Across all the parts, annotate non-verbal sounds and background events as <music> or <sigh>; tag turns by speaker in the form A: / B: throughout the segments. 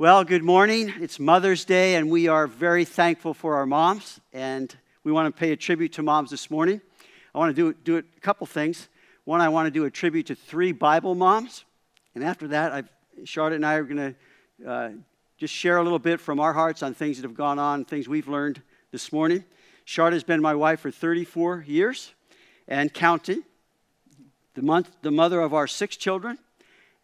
A: Well, good morning. It's Mother's Day, and we are very thankful for our moms. And we want to pay a tribute to moms this morning. I want to do, do a couple things. One, I want to do a tribute to three Bible moms. And after that, I've, Charlotte and I are going to uh, just share a little bit from our hearts on things that have gone on, things we've learned this morning. Charlotte has been my wife for 34 years and counting, the, month, the mother of our six children.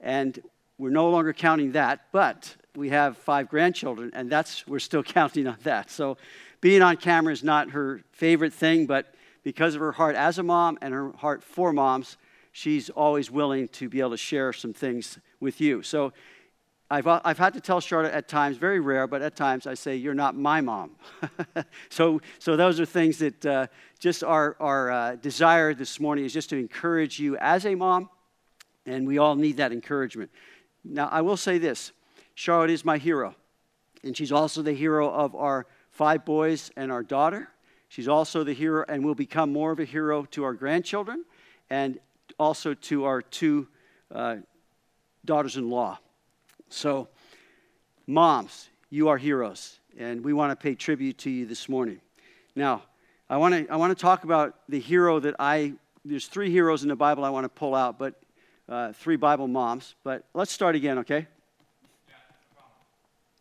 A: And we're no longer counting that, but we have five grandchildren, and that's we're still <laughs> counting on that. So being on camera is not her favorite thing, but because of her heart as a mom and her heart for moms, she's always willing to be able to share some things with you. So I've, I've had to tell Charlotte at times, very rare, but at times I say, You're not my mom. <laughs> so, so those are things that uh, just our, our uh, desire this morning is just to encourage you as a mom, and we all need that encouragement. Now, I will say this Charlotte is my hero, and she's also the hero of our five boys and our daughter. She's also the hero and will become more of a hero to our grandchildren and also to our two uh, daughters in law. So, moms, you are heroes, and we want to pay tribute to you this morning. Now, I want to I want to talk about the hero that I there's three heroes in the Bible I want to pull out, but uh, three Bible moms. But let's start again, okay?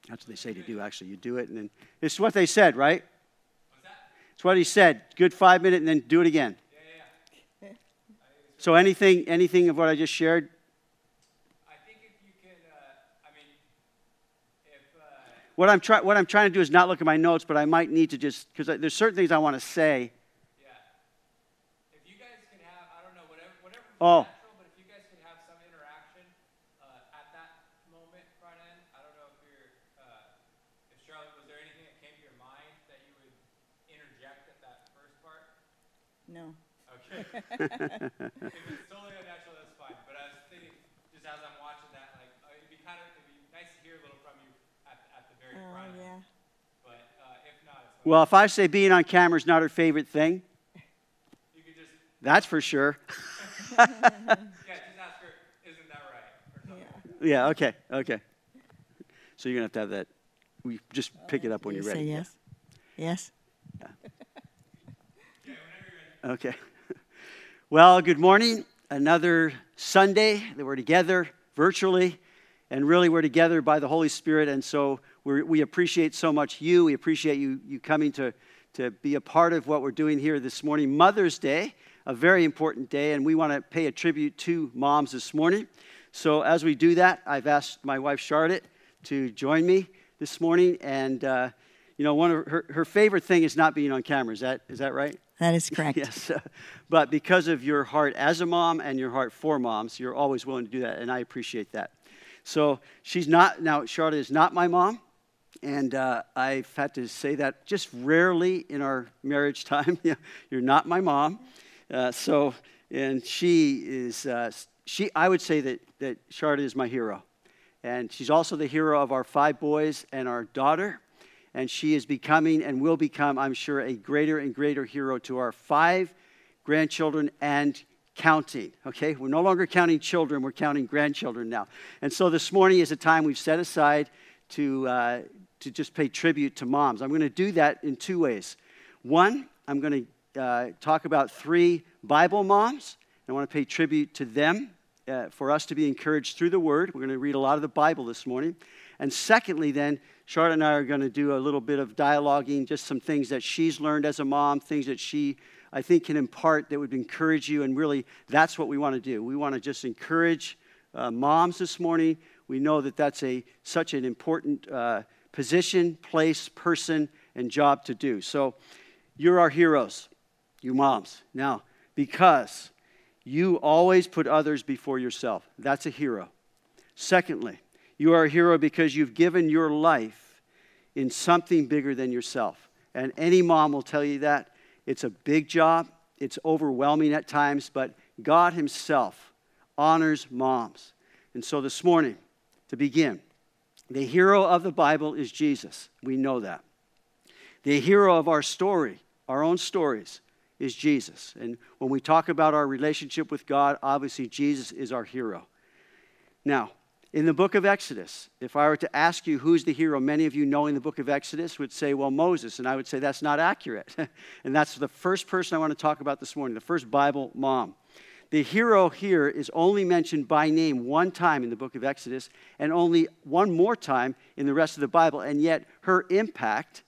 A: That's what they say to do. Actually, you do it, and then it's what they said, right? What's? It's what he said. Good five minute, and then do it again. Yeah, yeah. so anything, anything of what I just shared, I think if you could, uh, I mean, if, uh... what I'm, try, what I'm trying to do is not look at my notes, but I might need to just, because there's certain things I want to say.
B: Yeah. If you guys can have, I don't know, whatever, whatever
A: oh.
B: natural, but if you guys can have some interaction uh, at that moment, front end, I don't know if you're, uh, if Charlotte, was there anything that came to your mind that you would interject at that first part?
C: No.
B: Okay. if <laughs> it's totally unnatural, that's fine. But I was thinking, just as I'm watching that, like, uh, it'd be kind of, it'd be nice to hear a little from you very
C: Oh,
B: front.
C: yeah.
B: But uh, if not, it's
A: Well, if I say being on camera is not her favorite thing,
B: you could just
A: that's for sure. <laughs> <laughs>
B: yeah, just ask her, isn't that right? Or something.
C: Yeah.
A: Yeah, okay, okay. So you're going to have to have that. We just pick it up when
C: You
A: you're
C: say
A: ready.
C: yes? Yes?
B: Yeah, whenever you're ready.
A: Okay. Well, good morning. Another Sunday that we're together virtually, and really we're together by the Holy Spirit. And so we appreciate so much you. We appreciate you, you coming to, to be a part of what we're doing here this morning. Mother's Day, a very important day, and we want to pay a tribute to moms this morning. So as we do that, I've asked my wife Charlotte to join me this morning. And, uh, you know, one of her, her favorite thing is not being on camera. Is that, is that right?
C: That is correct. <laughs>
A: Yes. But because of your heart as a mom and your heart for moms, you're always willing to do that, and I appreciate that. So she's not, now, Charlotte is not my mom, and uh, I've had to say that just rarely in our marriage <laughs> time. you're not my mom. Uh, so, and she is, uh, she, I would say that, that Charlotte is my hero. And she's also the hero of our five boys and our daughter and she is becoming and will become, I'm sure, a greater and greater hero to our five grandchildren and counting. Okay? We're no longer counting children, we're counting grandchildren now. And so this morning is a time we've set aside to, uh, to just pay tribute to moms. I'm going to do that in two ways. One, I'm going to uh, talk about three Bible moms. I want to pay tribute to them uh, for us to be encouraged through the Word. We're going to read a lot of the Bible this morning. And secondly, then, Charlotte and I are going to do a little bit of dialoguing, just some things that she's learned as a mom, things that she, I think, can impart that would encourage you. And really, that's what we want to do. We want to just encourage uh, moms this morning. We know that that's a, such an important uh, position, place, person, and job to do. So, you're our heroes, you moms. Now, because you always put others before yourself, that's a hero. Secondly, you are a hero because you've given your life in something bigger than yourself. And any mom will tell you that. It's a big job, it's overwhelming at times, but God Himself honors moms. And so this morning, to begin, the hero of the Bible is Jesus. We know that. The hero of our story, our own stories, is Jesus. And when we talk about our relationship with God, obviously Jesus is our hero. Now, in the book of Exodus, if I were to ask you who's the hero, many of you knowing the book of Exodus would say, well, Moses. And I would say that's not accurate. <laughs> and that's the first person I want to talk about this morning, the first Bible mom. The hero here is only mentioned by name one time in the book of Exodus and only one more time in the rest of the Bible. And yet, her impact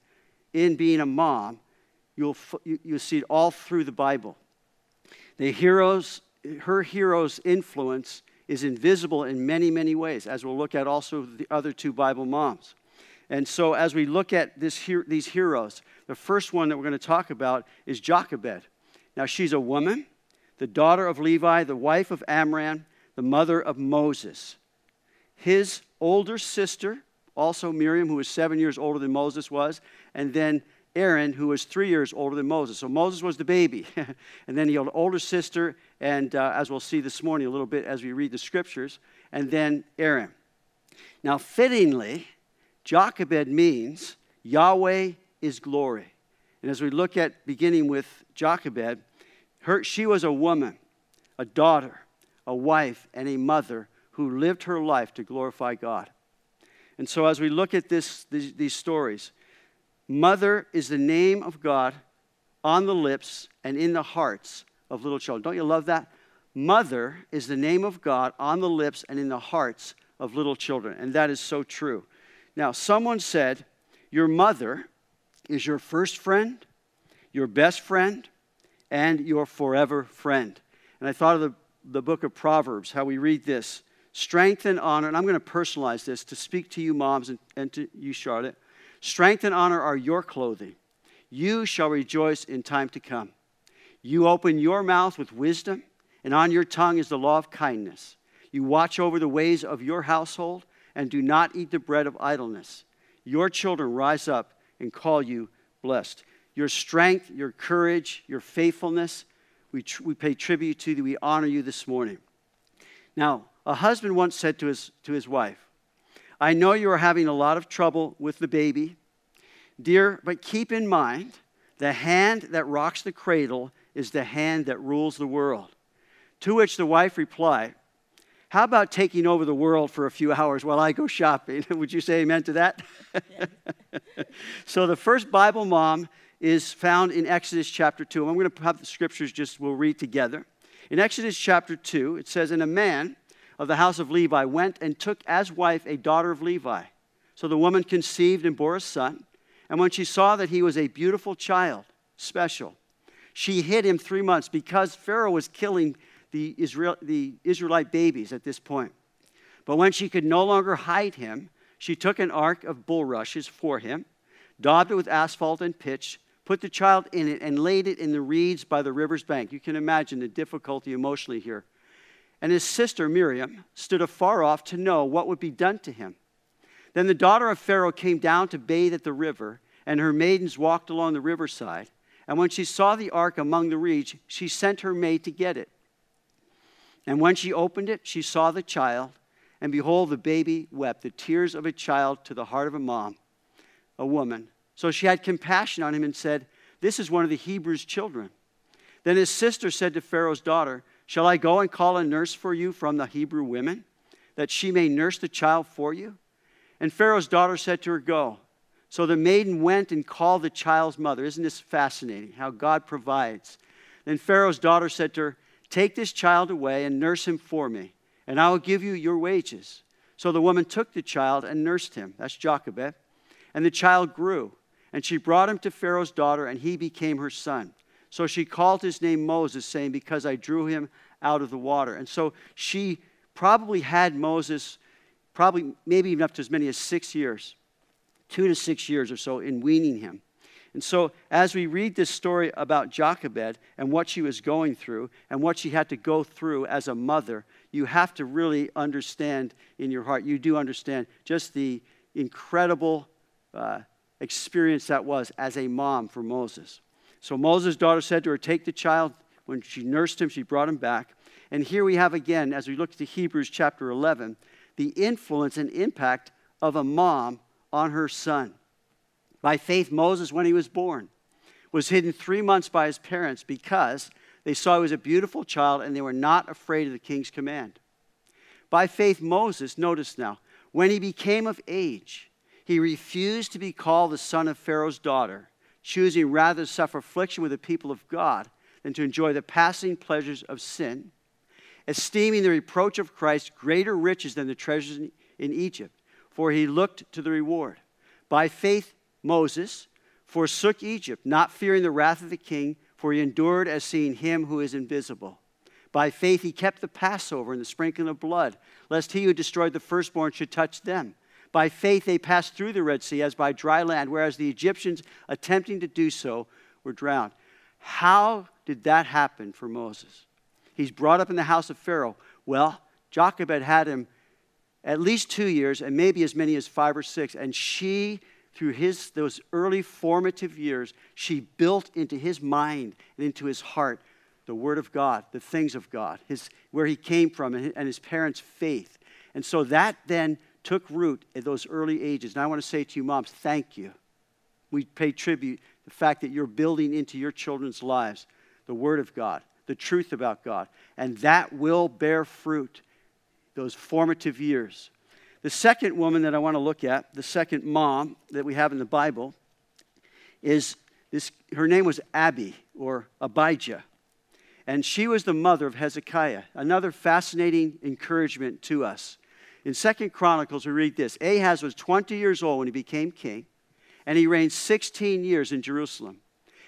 A: in being a mom, you'll, you'll see it all through the Bible. The heroes, her hero's influence is invisible in many, many ways, as we'll look at also the other two Bible moms. And so, as we look at this, these heroes, the first one that we're going to talk about is Jochebed. Now, she's a woman, the daughter of Levi, the wife of Amram, the mother of Moses. His older sister, also Miriam, who was seven years older than Moses was, and then Aaron, who was three years older than Moses. So Moses was the baby. <laughs> and then he had an older sister, and uh, as we'll see this morning a little bit as we read the scriptures, and then Aaron. Now, fittingly, Jochebed means Yahweh is glory. And as we look at beginning with Jochebed, her, she was a woman, a daughter, a wife, and a mother who lived her life to glorify God. And so, as we look at this, these, these stories, Mother is the name of God on the lips and in the hearts of little children. Don't you love that? Mother is the name of God on the lips and in the hearts of little children. And that is so true. Now, someone said, Your mother is your first friend, your best friend, and your forever friend. And I thought of the, the book of Proverbs, how we read this strength and honor. And I'm going to personalize this to speak to you, moms, and, and to you, Charlotte. Strength and honor are your clothing. You shall rejoice in time to come. You open your mouth with wisdom, and on your tongue is the law of kindness. You watch over the ways of your household and do not eat the bread of idleness. Your children rise up and call you blessed. Your strength, your courage, your faithfulness, we, tr- we pay tribute to you. We honor you this morning. Now, a husband once said to his, to his wife, I know you are having a lot of trouble with the baby. Dear, but keep in mind the hand that rocks the cradle is the hand that rules the world. To which the wife replied, How about taking over the world for a few hours while I go shopping? <laughs> Would you say amen to that? <laughs> so the first Bible mom is found in Exodus chapter 2. I'm going to have the scriptures just we'll read together. In Exodus chapter 2, it says, And a man of the house of Levi went and took as wife a daughter of Levi. So the woman conceived and bore a son. And when she saw that he was a beautiful child, special, she hid him three months because Pharaoh was killing the, Israel, the Israelite babies at this point. But when she could no longer hide him, she took an ark of bulrushes for him, daubed it with asphalt and pitch, put the child in it, and laid it in the reeds by the river's bank. You can imagine the difficulty emotionally here and his sister Miriam stood afar off to know what would be done to him. Then the daughter of Pharaoh came down to bathe at the river, and her maidens walked along the riverside. And when she saw the ark among the reeds, she sent her maid to get it. And when she opened it, she saw the child, and behold, the baby wept, the tears of a child to the heart of a mom, a woman. So she had compassion on him and said, This is one of the Hebrews' children. Then his sister said to Pharaoh's daughter, Shall I go and call a nurse for you from the Hebrew women, that she may nurse the child for you? And Pharaoh's daughter said to her, Go. So the maiden went and called the child's mother. Isn't this fascinating how God provides? Then Pharaoh's daughter said to her, Take this child away and nurse him for me, and I will give you your wages. So the woman took the child and nursed him. That's Jochebed. And the child grew. And she brought him to Pharaoh's daughter, and he became her son. So she called his name Moses, saying, Because I drew him out of the water. And so she probably had Moses, probably maybe even up to as many as six years, two to six years or so, in weaning him. And so, as we read this story about Jochebed and what she was going through and what she had to go through as a mother, you have to really understand in your heart, you do understand just the incredible uh, experience that was as a mom for Moses. So Moses' daughter said to her, Take the child. When she nursed him, she brought him back. And here we have again, as we look to Hebrews chapter 11, the influence and impact of a mom on her son. By faith, Moses, when he was born, was hidden three months by his parents because they saw he was a beautiful child and they were not afraid of the king's command. By faith, Moses, notice now, when he became of age, he refused to be called the son of Pharaoh's daughter, choosing rather to suffer affliction with the people of God than to enjoy the passing pleasures of sin, esteeming the reproach of Christ greater riches than the treasures in, Egypt, for he looked to the reward. By faith, Moses forsook Egypt, not fearing the wrath of the king, for he endured as seeing him who is invisible. By faith, he kept the Passover and the sprinkling of blood, lest he who destroyed the firstborn should touch them. By faith, they passed through the Red Sea as by dry land, whereas the Egyptians, attempting to do so, were drowned. How did that happen for Moses? He's brought up in the house of Pharaoh. Well, Jochebed had him at least two years, and maybe as many as five or six. And she, through his those early formative years, she built into his mind and into his heart the Word of God, the things of God, his, where he came from, and his parents' faith. And so that then took root at those early ages. And I want to say to you, moms, thank you. We pay tribute the fact that you're building into your children's lives the Word of God, the truth about God, and that will bear fruit those formative years. The second woman that I want to look at, the second mom that we have in the Bible, is this, her name was Abi or Abijah. And she was the mother of Hezekiah. Another fascinating encouragement to us. In Second Chronicles, we read this Ahaz was 20 years old when he became king, and he reigned 16 years in Jerusalem.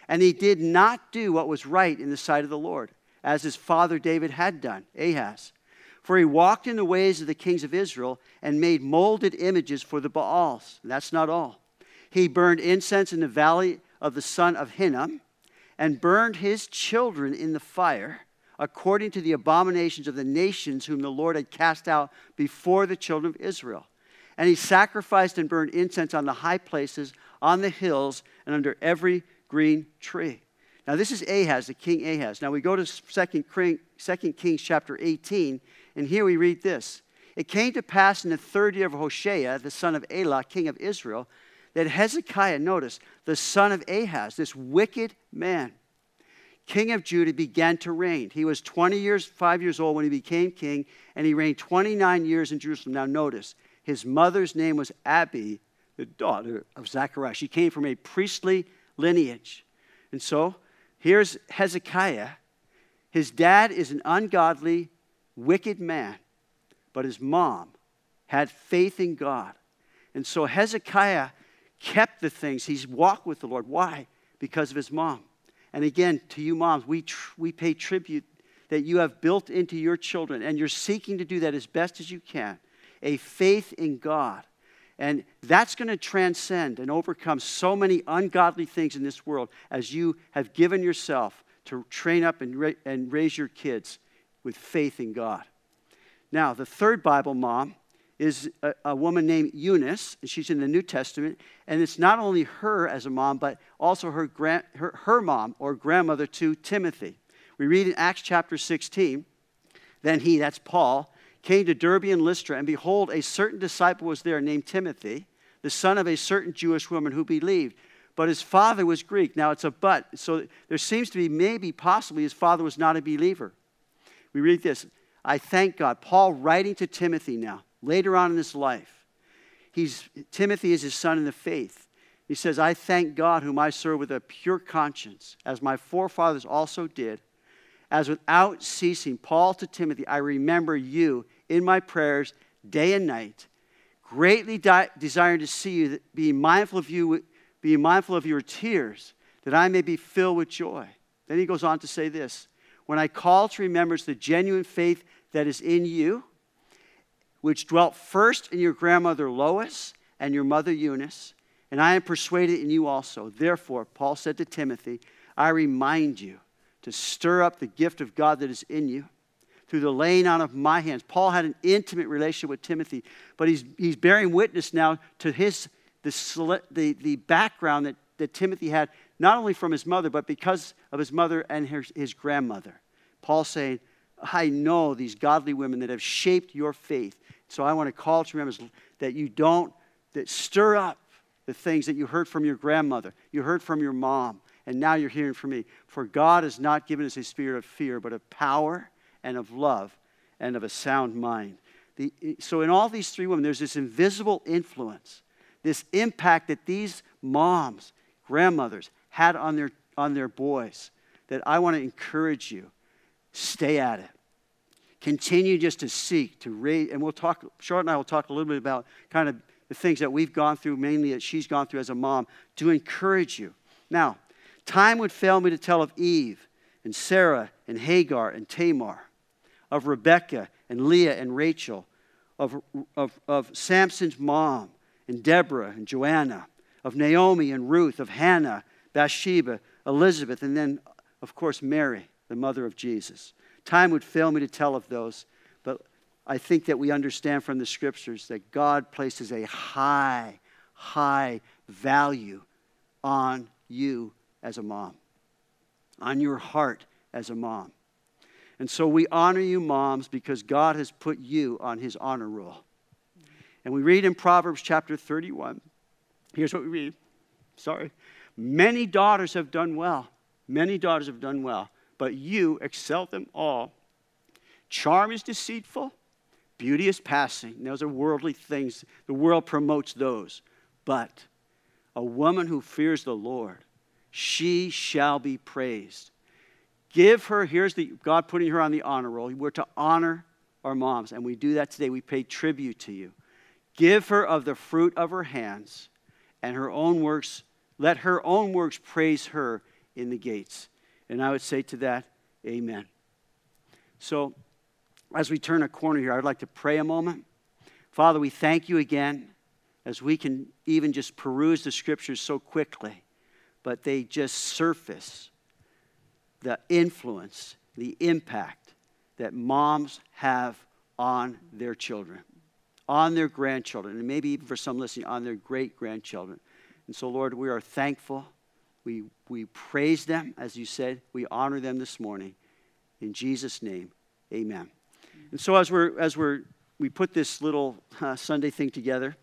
A: And he did not do what was right in the sight of the Lord, as his father David had done, Ahaz. For he walked in the ways of the kings of Israel and made molded images for the Baals. And that's not all. He burned incense in the valley of the son of Hinnom and burned his children in the fire according to the abominations of the nations whom the Lord had cast out before the children of Israel. And he sacrificed and burned incense on the high places, on the hills, and under every green tree. Now, this is Ahaz, the king Ahaz. Now, we go to 2 Kings chapter 18, and here we read this. It came to pass in the third year of Hoshea, the son of Elah, king of Israel, that Hezekiah, notice, the son of Ahaz, this wicked man, king of Judah, began to reign. He was 20 years, 5 years old when he became king, and he reigned 29 years in Jerusalem. Now, notice, his mother's name was Abi, the daughter of Zechariah. She came from a priestly lineage. And so, here's Hezekiah. His dad is an ungodly, wicked man, but his mom had faith in God. And so, Hezekiah kept the things. He's walked with the Lord. Why? Because of his mom. And again, to you moms, we, tr- we pay tribute that you have built into your children, and you're seeking to do that as best as you can a faith in God. And that's going to transcend and overcome so many ungodly things in this world as you have given yourself to train up and, ra- and raise your kids with faith in God. Now, the third Bible mom is a, a, woman named Eunice, and she's in the New Testament. And it's not only her as a mom, but also her, grand, her, her mom or grandmother to Timothy. We read in Acts chapter 16 Then he, that's Paul, came to Derbe and Lystra, and behold, a certain disciple was there named Timothy, the son of a certain Jewish woman who believed. But his father was Greek. Now it's a but. So there seems to be maybe, possibly, his father was not a believer. We read this I thank God. Paul writing to Timothy now later on in his life. He's, Timothy is his son in the faith. He says, I thank God whom I serve with a pure conscience, as my forefathers also did, as without ceasing, Paul to Timothy, I remember you in my prayers day and night, greatly di- desiring to see you, being mindful of you, being mindful of your tears, that I may be filled with joy. Then he goes on to say this When I call to remembrance the genuine faith that is in you, which dwelt first in your grandmother Lois and your mother Eunice, and I am persuaded in you also. Therefore, Paul said to Timothy, I remind you to stir up the gift of God that is in you through the laying on of my hands. Paul had an intimate relationship with Timothy, but he's, he's bearing witness now to his, the, the, the background that, that Timothy had, not only from his mother, but because of his mother and his, his grandmother. Paul saying, I know these godly women that have shaped your faith. So I want to call to remembrance that you don't that stir up the things that you heard from your grandmother, you heard from your mom, and now you're hearing from me. For God has not given us a spirit of fear, but of power and of love and of a sound mind. The, so, in all these three women, there's this invisible influence, this impact that these moms, grandmothers had on their, on their boys that I want to encourage you. Stay at it. Continue just to seek, to raise, and we'll talk, Charlotte and I will talk a little bit about kind of the things that we've gone through, mainly that she's gone through as a mom, to encourage you. Now, time would fail me to tell of Eve and Sarah and Hagar and Tamar, of Rebecca and Leah and Rachel, of, of, of Samson's mom and Deborah and Joanna, of Naomi and Ruth, of Hannah, Bathsheba, Elizabeth, and then, of course, Mary, the mother of Jesus. Time would fail me to tell of those, but I think that we understand from the scriptures that God places a high, high value on you as a mom, on your heart as a mom. And so we honor you, moms, because God has put you on his honor roll. And we read in Proverbs chapter 31. Here's what we read. Sorry. Many daughters have done well. Many daughters have done well, but you excel them all. Charm is deceitful, beauty is passing. Those are worldly things. The world promotes those. But a woman who fears the Lord, she shall be praised. Give her, here's the God putting her on the honor roll. We're to honor our moms, and we do that today. We pay tribute to you. Give her of the fruit of her hands, and her own works, let her own works praise her in the gates. And I would say to that, Amen. So, as we turn a corner here, I'd like to pray a moment. Father, we thank you again as we can even just peruse the scriptures so quickly, but they just surface the influence, the impact that moms have on their children, on their grandchildren, and maybe even for some listening, on their great grandchildren. And so, Lord, we are thankful. We, we praise them, as you said. We honor them this morning. In Jesus' name, amen. And so, as, we're, as we're, we put this little uh, Sunday thing together,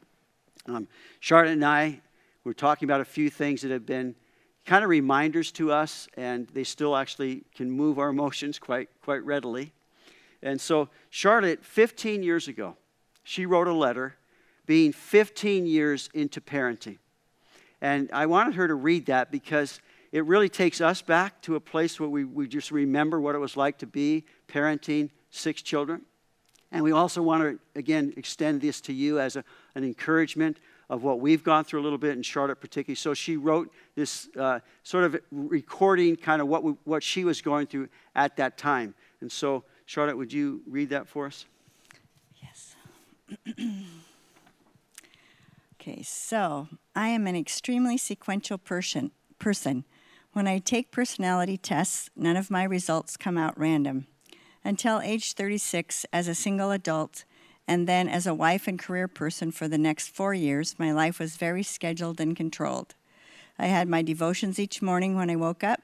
A: um, Charlotte and I were talking about a few things that have been kind of reminders to us, and they still actually can move our emotions quite, quite readily. And so, Charlotte, 15 years ago, she wrote a letter being 15 years into parenting. And I wanted her to read that because it really takes us back to a place where we, we just remember what it was like to be parenting six children. And we also want to, again, extend this to you as a, an encouragement of what we've gone through a little bit, in Charlotte particularly. So she wrote this uh, sort of recording, kind of what, we, what she was going through at that time. And so, Charlotte, would you read that for us?
C: Yes. <clears throat> okay, so I am an extremely sequential person. person. When I take personality tests, none of my results come out random. Until age 36, as a single adult, and then, as a wife and career person for the next four years, my life was very scheduled and controlled. I had my devotions each morning when I woke up,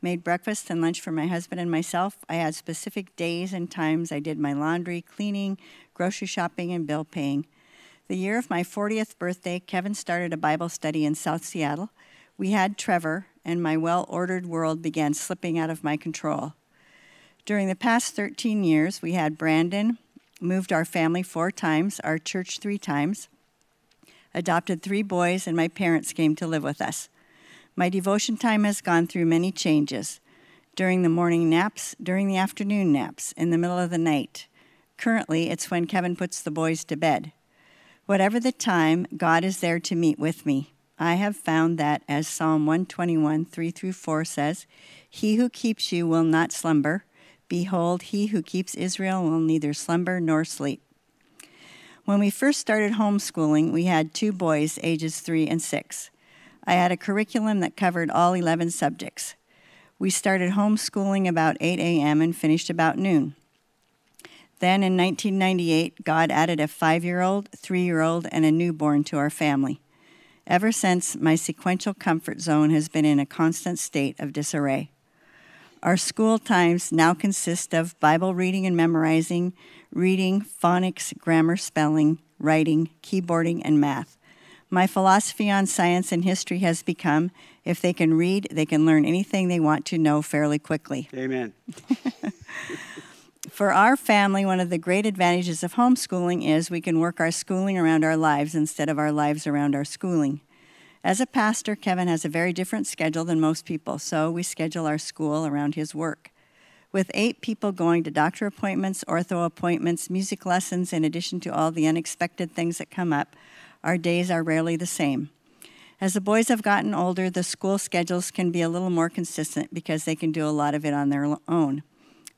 C: made breakfast and lunch for my husband and myself. I had specific days and times I did my laundry, cleaning, grocery shopping, and bill paying. The year of my 40th birthday, Kevin started a Bible study in South Seattle. We had Trevor, and my well ordered world began slipping out of my control. During the past 13 years, we had Brandon, moved our family four times, our church three times, adopted three boys, and my parents came to live with us. My devotion time has gone through many changes during the morning naps, during the afternoon naps, in the middle of the night. Currently, it's when Kevin puts the boys to bed. Whatever the time, God is there to meet with me. I have found that, as Psalm 121, 3 through 4 says, He who keeps you will not slumber. Behold, he who keeps Israel will neither slumber nor sleep. When we first started homeschooling, we had two boys, ages three and six. I had a curriculum that covered all 11 subjects. We started homeschooling about 8 a.m. and finished about noon. Then in 1998, God added a five year old, three year old, and a newborn to our family. Ever since, my sequential comfort zone has been in a constant state of disarray. Our school times now consist of Bible reading and memorizing, reading, phonics, grammar, spelling, writing, keyboarding, and math. My philosophy on science and history has become if they can read, they can learn anything they want to know fairly quickly.
A: Amen. <laughs>
C: For our family, one of the great advantages of homeschooling is we can work our schooling around our lives instead of our lives around our schooling. As a pastor, Kevin has a very different schedule than most people, so we schedule our school around his work. With eight people going to doctor appointments, ortho appointments, music lessons, in addition to all the unexpected things that come up, our days are rarely the same. As the boys have gotten older, the school schedules can be a little more consistent because they can do a lot of it on their own.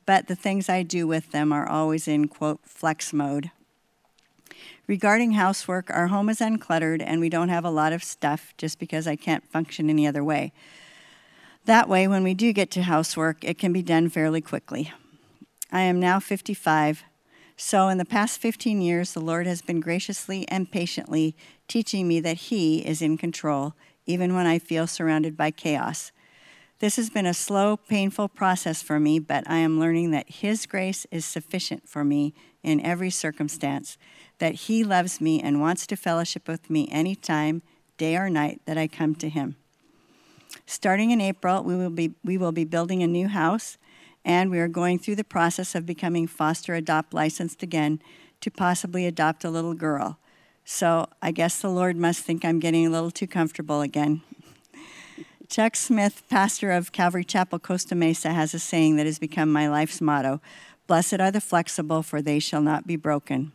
C: But the things I do with them are always in, quote, flex mode. Regarding housework, our home is uncluttered and we don't have a lot of stuff just because I can't function any other way. That way, when we do get to housework, it can be done fairly quickly. I am now 55, so in the past 15 years, the Lord has been graciously and patiently teaching me that He is in control, even when I feel surrounded by chaos. This has been a slow, painful process for me, but I am learning that His grace is sufficient for me in every circumstance, that He loves me and wants to fellowship with me anytime, day or night, that I come to Him. Starting in April, we will be, we will be building a new house, and we are going through the process of becoming foster adopt licensed again to possibly adopt a little girl. So I guess the Lord must think I'm getting a little too comfortable again. Chuck Smith, pastor of Calvary Chapel, Costa Mesa, has a saying that has become my life's motto Blessed are the flexible, for they shall not be broken.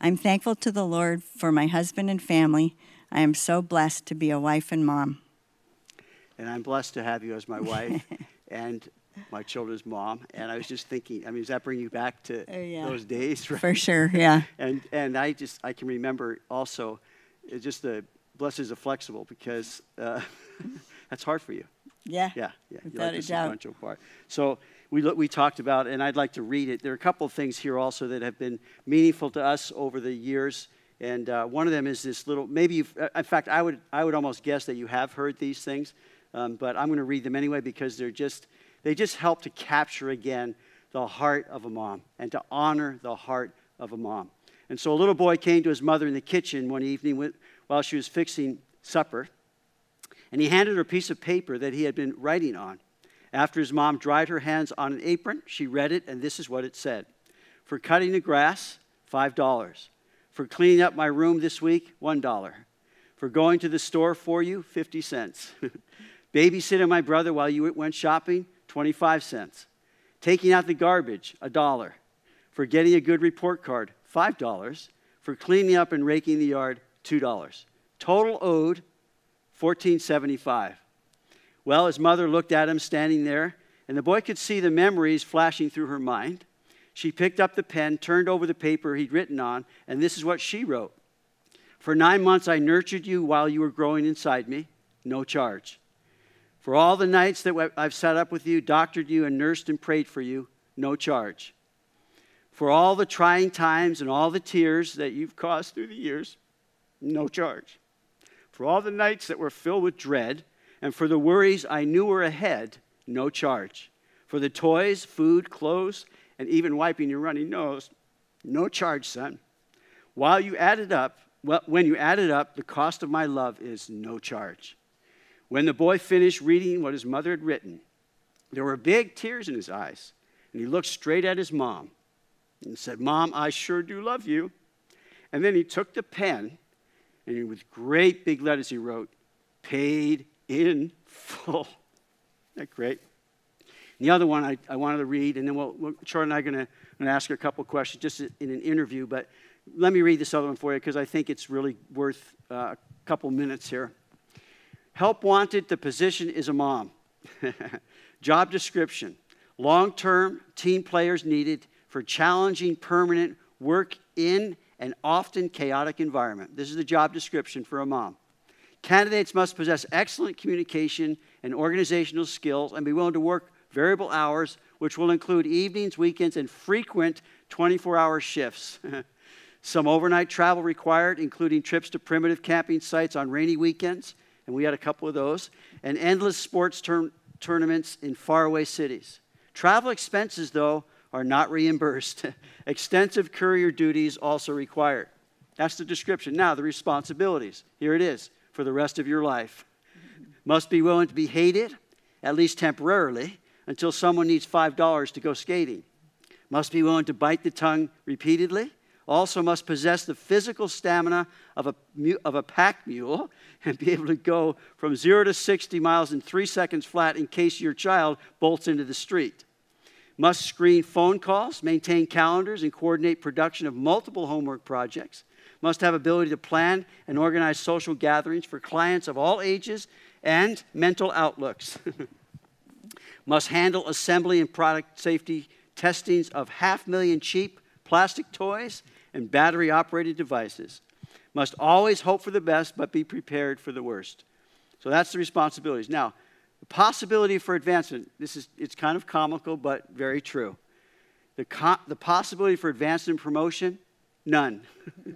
C: I'm thankful to the Lord for my husband and family. I am so blessed to be a wife and mom.
A: And I'm blessed to have you as my wife <laughs> and my children's mom. And I was just thinking, I mean, does that bring you back to
C: Oh, yeah.
A: those days? Right?
C: For sure, yeah. <laughs>
A: And and I just I can remember also, uh, just the blessings of flexible because uh, <laughs> <laughs> that's hard for you.
C: Yeah.
A: Yeah, yeah. You like
C: a
A: the sequential part. So we look, we talked about, and I'd like to read it. There are a couple of things here also that have been meaningful to us over the years. And uh, one of them is this little. Maybe, you've, uh, in fact, I would I would almost guess that you have heard these things, um, but I'm going to read them anyway because they're just they just help to capture again the heart of a mom and to honor the heart of a mom. And so a little boy came to his mother in the kitchen one evening with, while she was fixing supper, and he handed her a piece of paper that he had been writing on. After his mom dried her hands on an apron, she read it, and this is what it said For cutting the grass, $5. For cleaning up my room this week, $1. For going to the store for you, 50 cents. <laughs> Babysitting my brother while you went shopping, 25 cents. Taking out the garbage, a dollar. For getting a good report card, $5. For cleaning up and raking the yard, $2. Total owed, 1475. Well, his mother looked at him standing there, and the boy could see the memories flashing through her mind. She picked up the pen, turned over the paper he'd written on, and this is what she wrote For nine months I nurtured you while you were growing inside me, no charge. For all the nights that I've sat up with you, doctored you, and nursed and prayed for you, no charge. For all the trying times and all the tears that you've caused through the years, no charge. For all the nights that were filled with dread, and for the worries I knew were ahead, no charge. For the toys, food, clothes, and even wiping your runny nose, no charge, son. While you added up, well, when you add it up, the cost of my love is no charge. When the boy finished reading what his mother had written, there were big tears in his eyes, and he looked straight at his mom and said, Mom, I sure do love you. And then he took the pen, and with great big letters he wrote, Paid in full. Isn't that great? And the other one I, I wanted to read, and then we'll, we'll, Charlotte and I are going to ask her a couple questions just in an interview, but let me read this other one for you because I think it's really worth uh, a couple minutes here. Help wanted, the position is a mom. <laughs> Job description long term team players needed for challenging, permanent work in an often chaotic environment. This is the job description for a mom. Candidates must possess excellent communication and organizational skills and be willing to work variable hours, which will include evenings, weekends, and frequent 24 hour shifts. <laughs> Some overnight travel required, including trips to primitive camping sites on rainy weekends, and we had a couple of those, and endless sports tur- tournaments in faraway cities. Travel expenses, though, are not reimbursed. <laughs> Extensive courier duties also required. That's the description. Now, the responsibilities. Here it is for the rest of your life. Must be willing to be hated, at least temporarily, until someone needs $5 to go skating. must be willing to bite the tongue repeatedly, also must possess the physical stamina of a, of a pack mule <laughs> and be able to go from 0 to 60 miles in three seconds flat in case your child bolts into the street. Must screen phone calls, maintain calendars, and coordinate production of multiple homework projects. Must have ability to plan and organize social gatherings for clients of all ages and mental outlooks. <laughs> Must handle assembly and product safety testings of half million cheap plastic toys and battery operated devices. Must always hope for the best, but be prepared for the worst. So that's the responsibilities. Now, the possibility for advancement, this is, it's kind of comical, but very true. The, co- the possibility for advancement and promotion, none.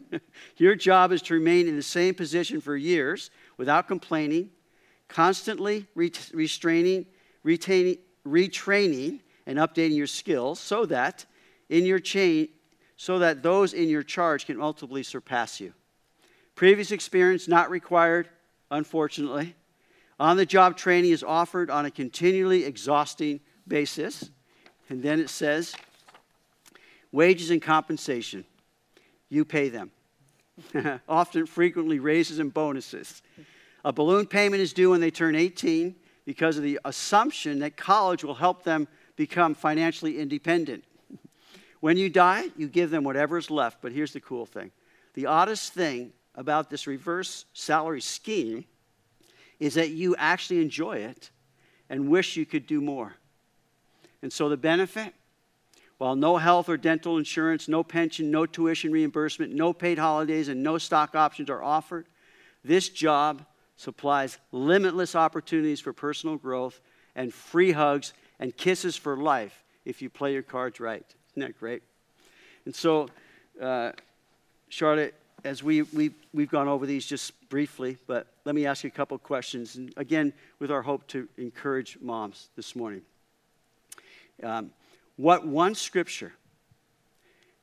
A: <laughs> Your job is to remain in the same position for years without complaining, constantly re- restraining, retaining, retraining, and updating your skills so that in your chain, so that those in your charge can ultimately surpass you. Previous experience not required, unfortunately. On the job training is offered on a continually exhausting basis. And then it says wages and compensation. You pay them. <laughs> Often, frequently, raises and bonuses. A balloon payment is due when they turn 18 because of the assumption that college will help them become financially independent. When you die, you give them whatever is left. But here's the cool thing the oddest thing about this reverse salary scheme is that you actually enjoy it and wish you could do more. And so the benefit while no health or dental insurance, no pension, no tuition reimbursement, no paid holidays, and no stock options are offered, this job supplies limitless opportunities for personal growth and free hugs and kisses for life if you play your cards right. Isn't that great? And so, uh, Charlotte, as we, we, we've gone over these just briefly, but let me ask you a couple questions. And again, with our hope to encourage moms this morning. Um, what one scripture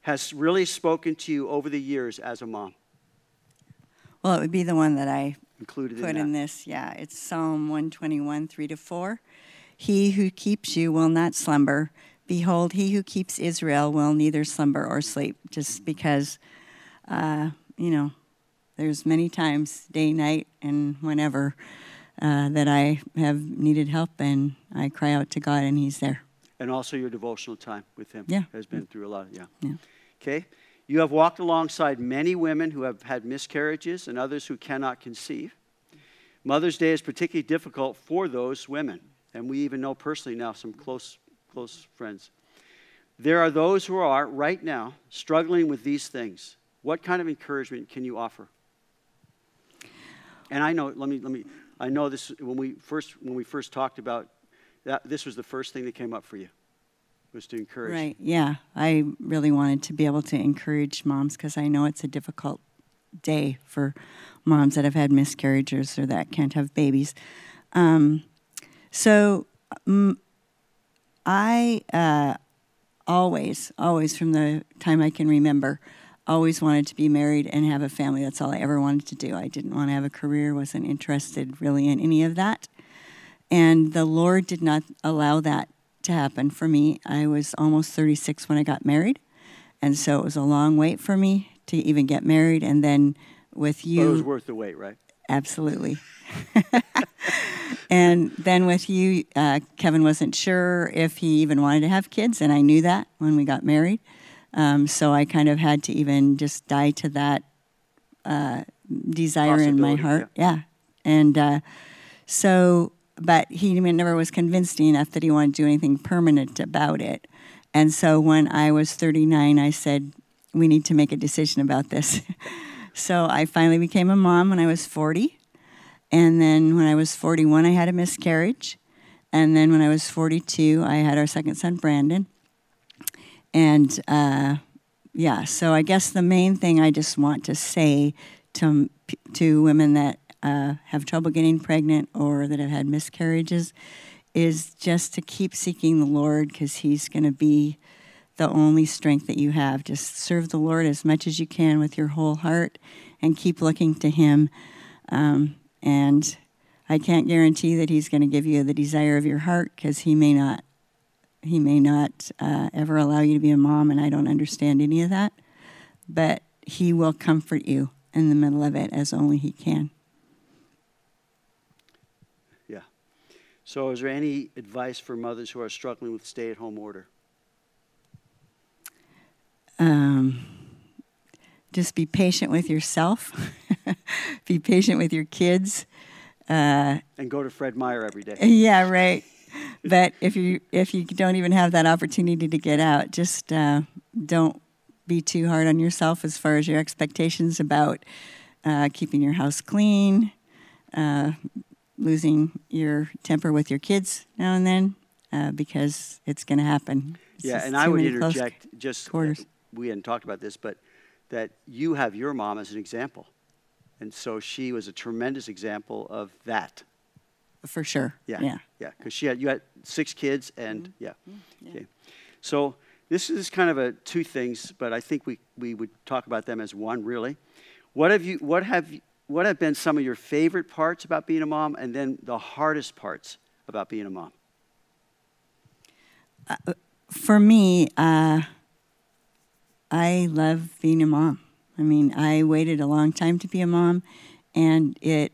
A: has really spoken to you over the years as a mom?
C: Well, it would be the one that I
A: included
C: put
A: in,
C: in this. Yeah, it's Psalm 121, 3 to 4. He who keeps you will not slumber. Behold, he who keeps Israel will neither slumber or sleep. Just because, uh, you know, there's many times, day, night, and whenever, uh, that I have needed help, and I cry out to God, and He's there.
A: And also your devotional time with Him
C: Yeah.
A: has been through a lot. Yeah.
C: Yeah.
A: Okay. You have walked alongside many women who have had miscarriages and others who cannot conceive. Mother's Day is particularly difficult for those women, and we even know personally now some close close friends. There are those who are right now struggling with these things. What kind of encouragement can you offer? And I know, let me, let me, I know this when we first when we first talked about that. This was the first thing that came up for you, was to encourage.
C: Right. Yeah. I really wanted to be able to encourage moms because I know it's a difficult day for moms that have had miscarriages or that can't have babies. Um, so I uh, always, always from the time I can remember, always wanted to be married and have a family. That's all I ever wanted to do. I didn't want to have a career, wasn't interested really in any of that. And the Lord did not allow that to happen for me. I was almost 36 when I got married. And so it was a long wait for me to even get married. And then with you.
A: But it was worth the wait, right?
C: Absolutely. <laughs> and then with you, uh, Kevin wasn't sure if he even wanted to have kids, and I knew that when we got married. Um, so I kind of had to even just die to that uh, desire in my heart. Yeah. And uh, so, but he never was convinced enough that he wanted to do anything permanent about it. And so when I was 39, I said, we need to make a decision about this. <laughs> so I finally became a mom when I was 40. And then when I was 41, I had a miscarriage. And then when I was 42, I had our second son, Brandon. And uh, yeah, so I guess the main thing I just want to say to, to women that uh, have trouble getting pregnant or that have had miscarriages is just to keep seeking the Lord because He's going to be the only strength that you have. Just serve the Lord as much as you can with your whole heart and keep looking to Him. Um, and I can't guarantee that He's going to give you the desire of your heart because He may not he may not uh, ever allow you to be a mom, and I don't understand any of that. But he will comfort you in the middle of it as only he can.
A: Yeah. So, is there any advice for mothers who are struggling with stay at home order?
C: Um, just be patient with yourself, <laughs> be patient with your kids. Uh,
A: and go to Fred Meyer every day.
C: Yeah, right. But if you if you don't even have that opportunity to get out, just uh, don't be too hard on yourself as far as your expectations about uh, keeping your house clean, uh, losing your temper with your kids now and then, uh, because it's going to happen. It's
A: yeah, and I would interject just
C: quarters.
A: we hadn't talked about this, but that you have your mom as an example. And so she was a tremendous example of that.
C: For sure.
A: Yeah.
C: Yeah.
A: Yeah. Because she had you had six kids and
C: Mm-hmm.
A: yeah.
C: yeah.
A: Okay. So this is kind of a two things, but I think we, we would talk about them as one really. What have you what have you, what have been some of your favorite parts about being a mom and then the hardest parts about being a mom?
C: for me, uh, I love being a mom. I mean, I waited a long time to be a mom, and it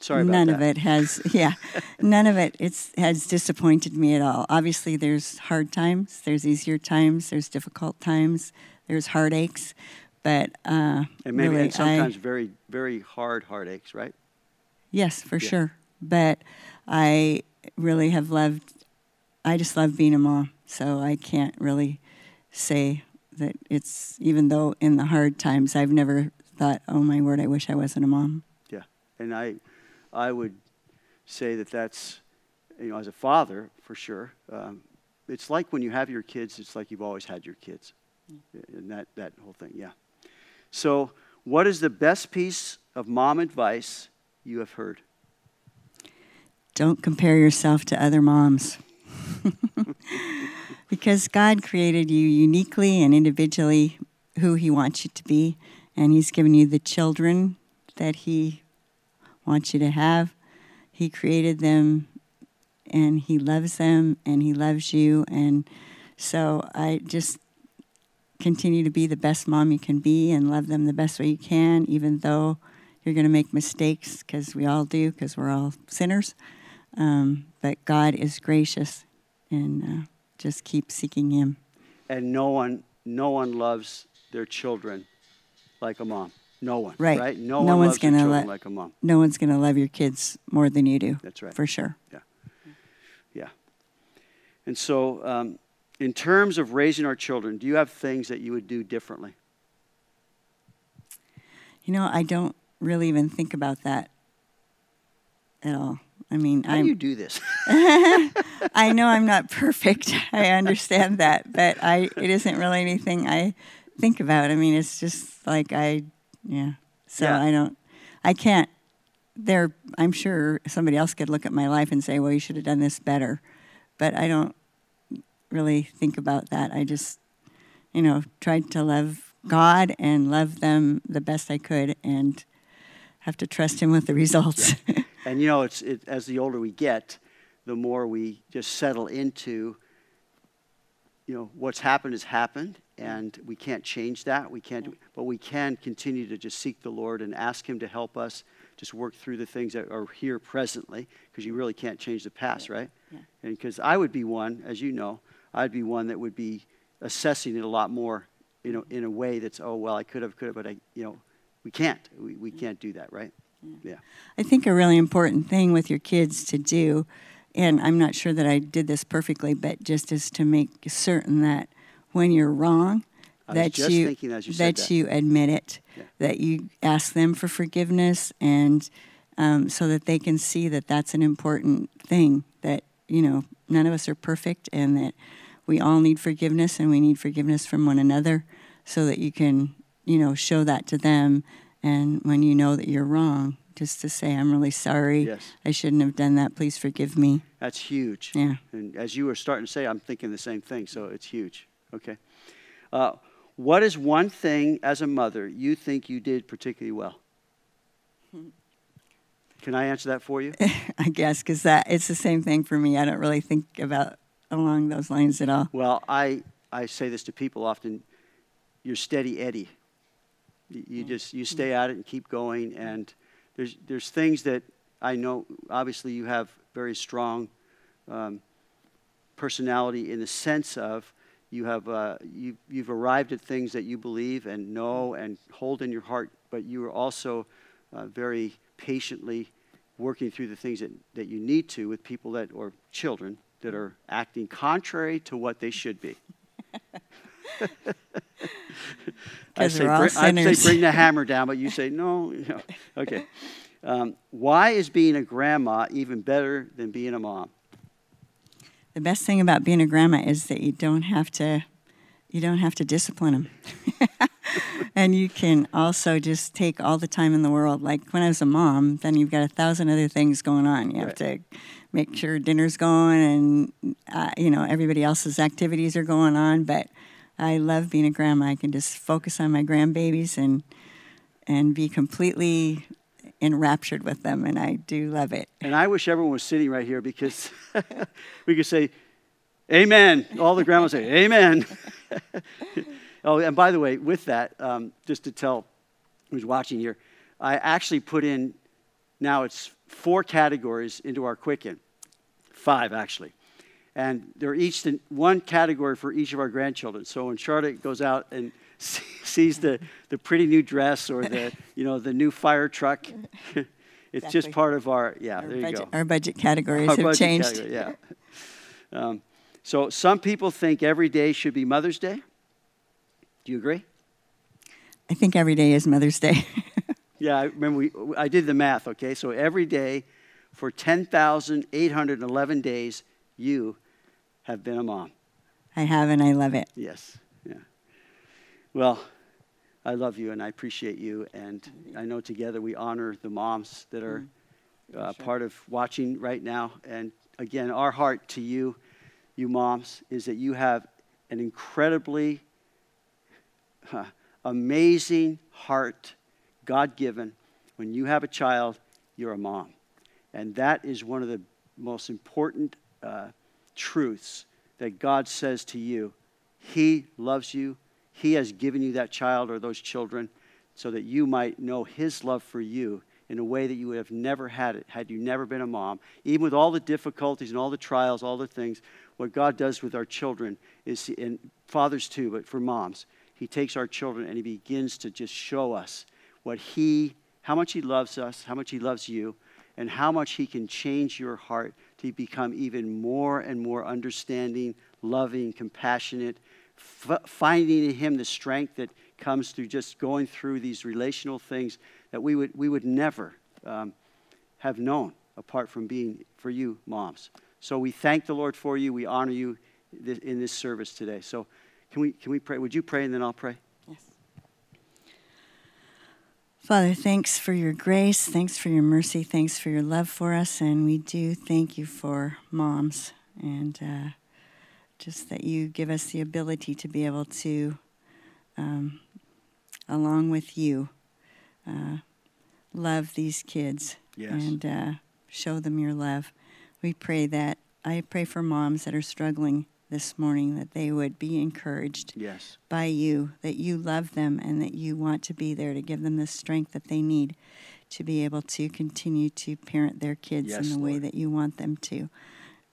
A: Sorry
C: none
A: that.
C: of it has yeah, none of it it's has disappointed me at all. Obviously, there's hard times, there's easier times, there's difficult times, there's heartaches, but uh,
A: And maybe
C: really,
A: and sometimes
C: I,
A: very, very hard heartaches, right?
C: yes, for
A: Yeah.
C: sure. But I really have loved. I just love being a mom, so I can't really say that it's even though in the hard times I've never thought, oh my word, I wish I wasn't a mom.
A: Yeah, and I, I would say that that's, you know, as a father for sure. Um, it's like when you have your kids, it's like you've always had your kids, and that that whole thing. Yeah. So, what is the best piece of mom advice you have heard?
C: Don't compare yourself to other moms. <laughs> because God created you uniquely and individually who He wants you to be, and He's given you the children that He wants you to have. He created them and He loves them and He loves you. And so I just continue to be the best mom you can be and love them the best way you can, even though you're going to make mistakes because we all do because we're all sinners. Um, but God is gracious and uh, just keep seeking Him.
A: And no one, no one loves their children like a mom. No one.
C: Right.
A: Right. No,
C: No
A: one
C: one's gonna
A: children
C: let-
A: like a mom.
C: No one's going to love your kids more than you do.
A: That's right.
C: For sure.
A: Yeah. Yeah. And so, um, in terms of raising our children, do you have things that you would do differently?
C: You know, I don't really even think about that at all. I mean,
A: How
C: I'm,
A: do you do this? <laughs>
C: I know I'm not perfect. <laughs> I understand that, but I it isn't really anything I think about. I mean, it's just like I yeah. So
A: Yeah.
C: I don't I can't there I'm sure somebody else could look at my life and say, "Well, you should have done this better." But I don't really think about that. I just you know, tried to love God and love them the best I could and have to trust him with the results. <laughs>
A: And you know, it's it, as the older we get, the more we just settle into. You know, what's happened has happened, and we can't change that. We can't, do, but we can continue to just seek the Lord and ask Him to help us just work through the things that are here presently, because you really can't change the past, right?
C: Yeah.
A: And because I would be one, as you know, I'd be one that would be assessing it a lot more, you know, in a way that's, oh well, I could have, could have, but I, you know, we can't. We, we can't do that, right? Yeah.
C: I think a really important thing with your kids to do, and I'm not sure that I did this perfectly, but just is to make certain that when you're wrong, that you
A: as you that.
C: you admit it,
A: Yeah.
C: that you ask them for forgiveness, and um, so that they can see that that's an important thing. That you know, none of us are perfect, and that we all need forgiveness, and we need forgiveness from one another, so that you can you know show that to them, and when you know that you're wrong, just to say, "I'm really sorry.
A: Yes.
C: I shouldn't have done that. Please forgive me."
A: That's huge.
C: Yeah.
A: And as you were starting to say, I'm thinking the same thing, so it's huge. Okay. Uh, what is one thing as a mother you think you did particularly well? Can I answer that for you? <laughs>
C: I guess because that it's the same thing for me. I don't really think about along those lines at all.
A: Well, I, I say this to people often you're steady Eddie. You, you just you stay at it and keep going. And there's, there's things that I know, obviously, you have very strong um, personality in the sense of you have uh, you, you've arrived at things that you believe and know and hold in your heart, but you are also uh, very patiently working through the things that, that you need to with people that or children that are acting contrary to what they should be. <laughs> I say, bring, I say bring the <laughs> hammer down, but you say no. you know. Okay. Um, why is being a grandma even better than being a mom?
C: The best thing about being a grandma is that you don't have to you don't have to discipline them. <laughs> and you can also just take all the time in the world. Like when I was a mom, then you've got a thousand other things going on. You have to make sure dinner's going and uh, you know everybody else's activities are going on, but I love being a grandma. I can just focus on my grandbabies and and be completely enraptured with them and I do love it.
A: And I wish everyone was sitting right here because <laughs> we could say, Amen. All the grandmas say, Amen. <laughs> oh, and by the way, with that, um, just to tell who's watching here, I actually put in, now it's four categories into our Quicken, five actually. And they're each one category for each of our grandchildren. So when Charlotte goes out and <laughs> sees the, the pretty new dress or the, <laughs> you know, the new fire truck, <laughs> it's just part of our, yeah,
C: Our
A: there you
C: budget,
A: go.
C: our budget categories
A: Our
C: have
A: budget
C: changed.
A: category, yeah. Um, so some people think every day should be Mother's Day. Do you agree?
C: I think every day is Mother's Day.
A: Yeah, I remember we, I did the math, okay? So every day for 10,811 days, you have been a mom.
C: I have and I love it.
A: Yes. Well, I love you and I appreciate you. And I know together we honor the moms that are uh, part of watching right now. And again, our heart to you, you moms, is that you have an incredibly huh, amazing heart, God given. When you have a child, you're a mom. And that is one of the most important uh, truths that God says to you. He loves you. He has given you that child or those children so that you might know His love for you in a way that you would have never had it had you never been a mom. Even with all the difficulties and all the trials, all the things, what God does with our children is, and fathers too, but for moms, He takes our children and He begins to just show us what He, how much He loves us, how much He loves you, and how much He can change your heart to become even more and more understanding, loving, compassionate, f- finding in Him the strength that comes through just going through these relational things that we would, we would never um, have known apart from being for you, moms. So we thank the Lord for you. We honor you thi- in this service today. So can we, can we pray? Would you pray and then I'll pray? Yes.
C: Father, thanks for your grace. Thanks for your mercy. Thanks for your love for us. And we do thank you for moms and uh, just that you give us the ability to be able to, um, along with you, uh, love these kids
A: Yes.
C: and uh, show them your love. We pray that, I pray for moms that are struggling this morning that they would be encouraged
A: Yes.
C: by you, that you love them and that you want to be there to give them the strength that they need to be able to continue to parent their kids
A: Yes,
C: in the way that you want them to.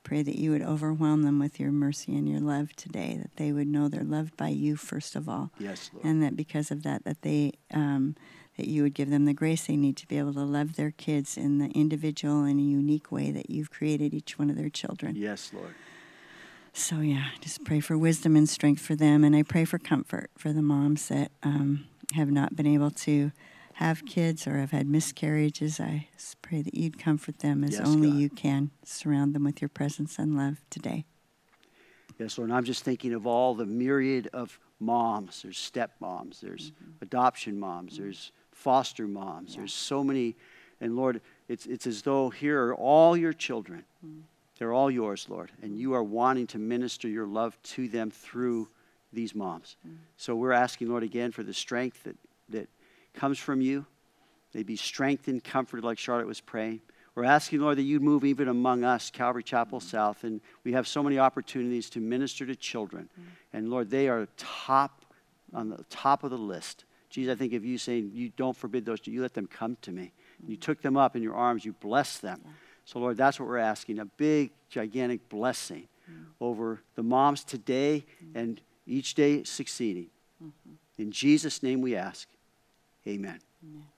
C: Pray that you would overwhelm them with your mercy and your love today, that they would know they're loved by you first of all,
A: Yes, Lord.
C: and that because of that, that they um, that you would give them the grace they need to be able to love their kids in the individual and unique way that you've created each one of their children.
A: yes, Lord.
C: So yeah, just pray for wisdom and strength for them, and I pray for comfort for the moms that um, have not been able to have kids or have had miscarriages. I pray that you'd comfort them as
A: Yes,
C: only
A: God.
C: you can. Surround them with your presence and love today.
A: Yes, Lord. And I'm just thinking of all the myriad of moms. There's stepmoms, there's mm-hmm. adoption moms, mm-hmm. there's foster moms. There's so many. And Lord, it's, it's as though here are all your children. Mm. They're all yours, Lord. And you are wanting to minister your love to them through these moms. Mm. So we're asking, Lord, again for the strength that, that comes from you. They be strengthened, comforted, like Charlotte was praying. We're asking, Lord, that you'd move even among us, Calvary Chapel mm-hmm. South, and we have so many opportunities to minister to children. Mm-hmm. And Lord, they are top on the top of the list. Jesus, I think of you saying, You don't forbid those, you let them come to me. You mm-hmm. took them up in your arms, you blessed them. So, Lord, that's what we're asking a big, gigantic blessing over the moms today and each day succeeding. In Jesus' name we ask. Amen.
C: Amen.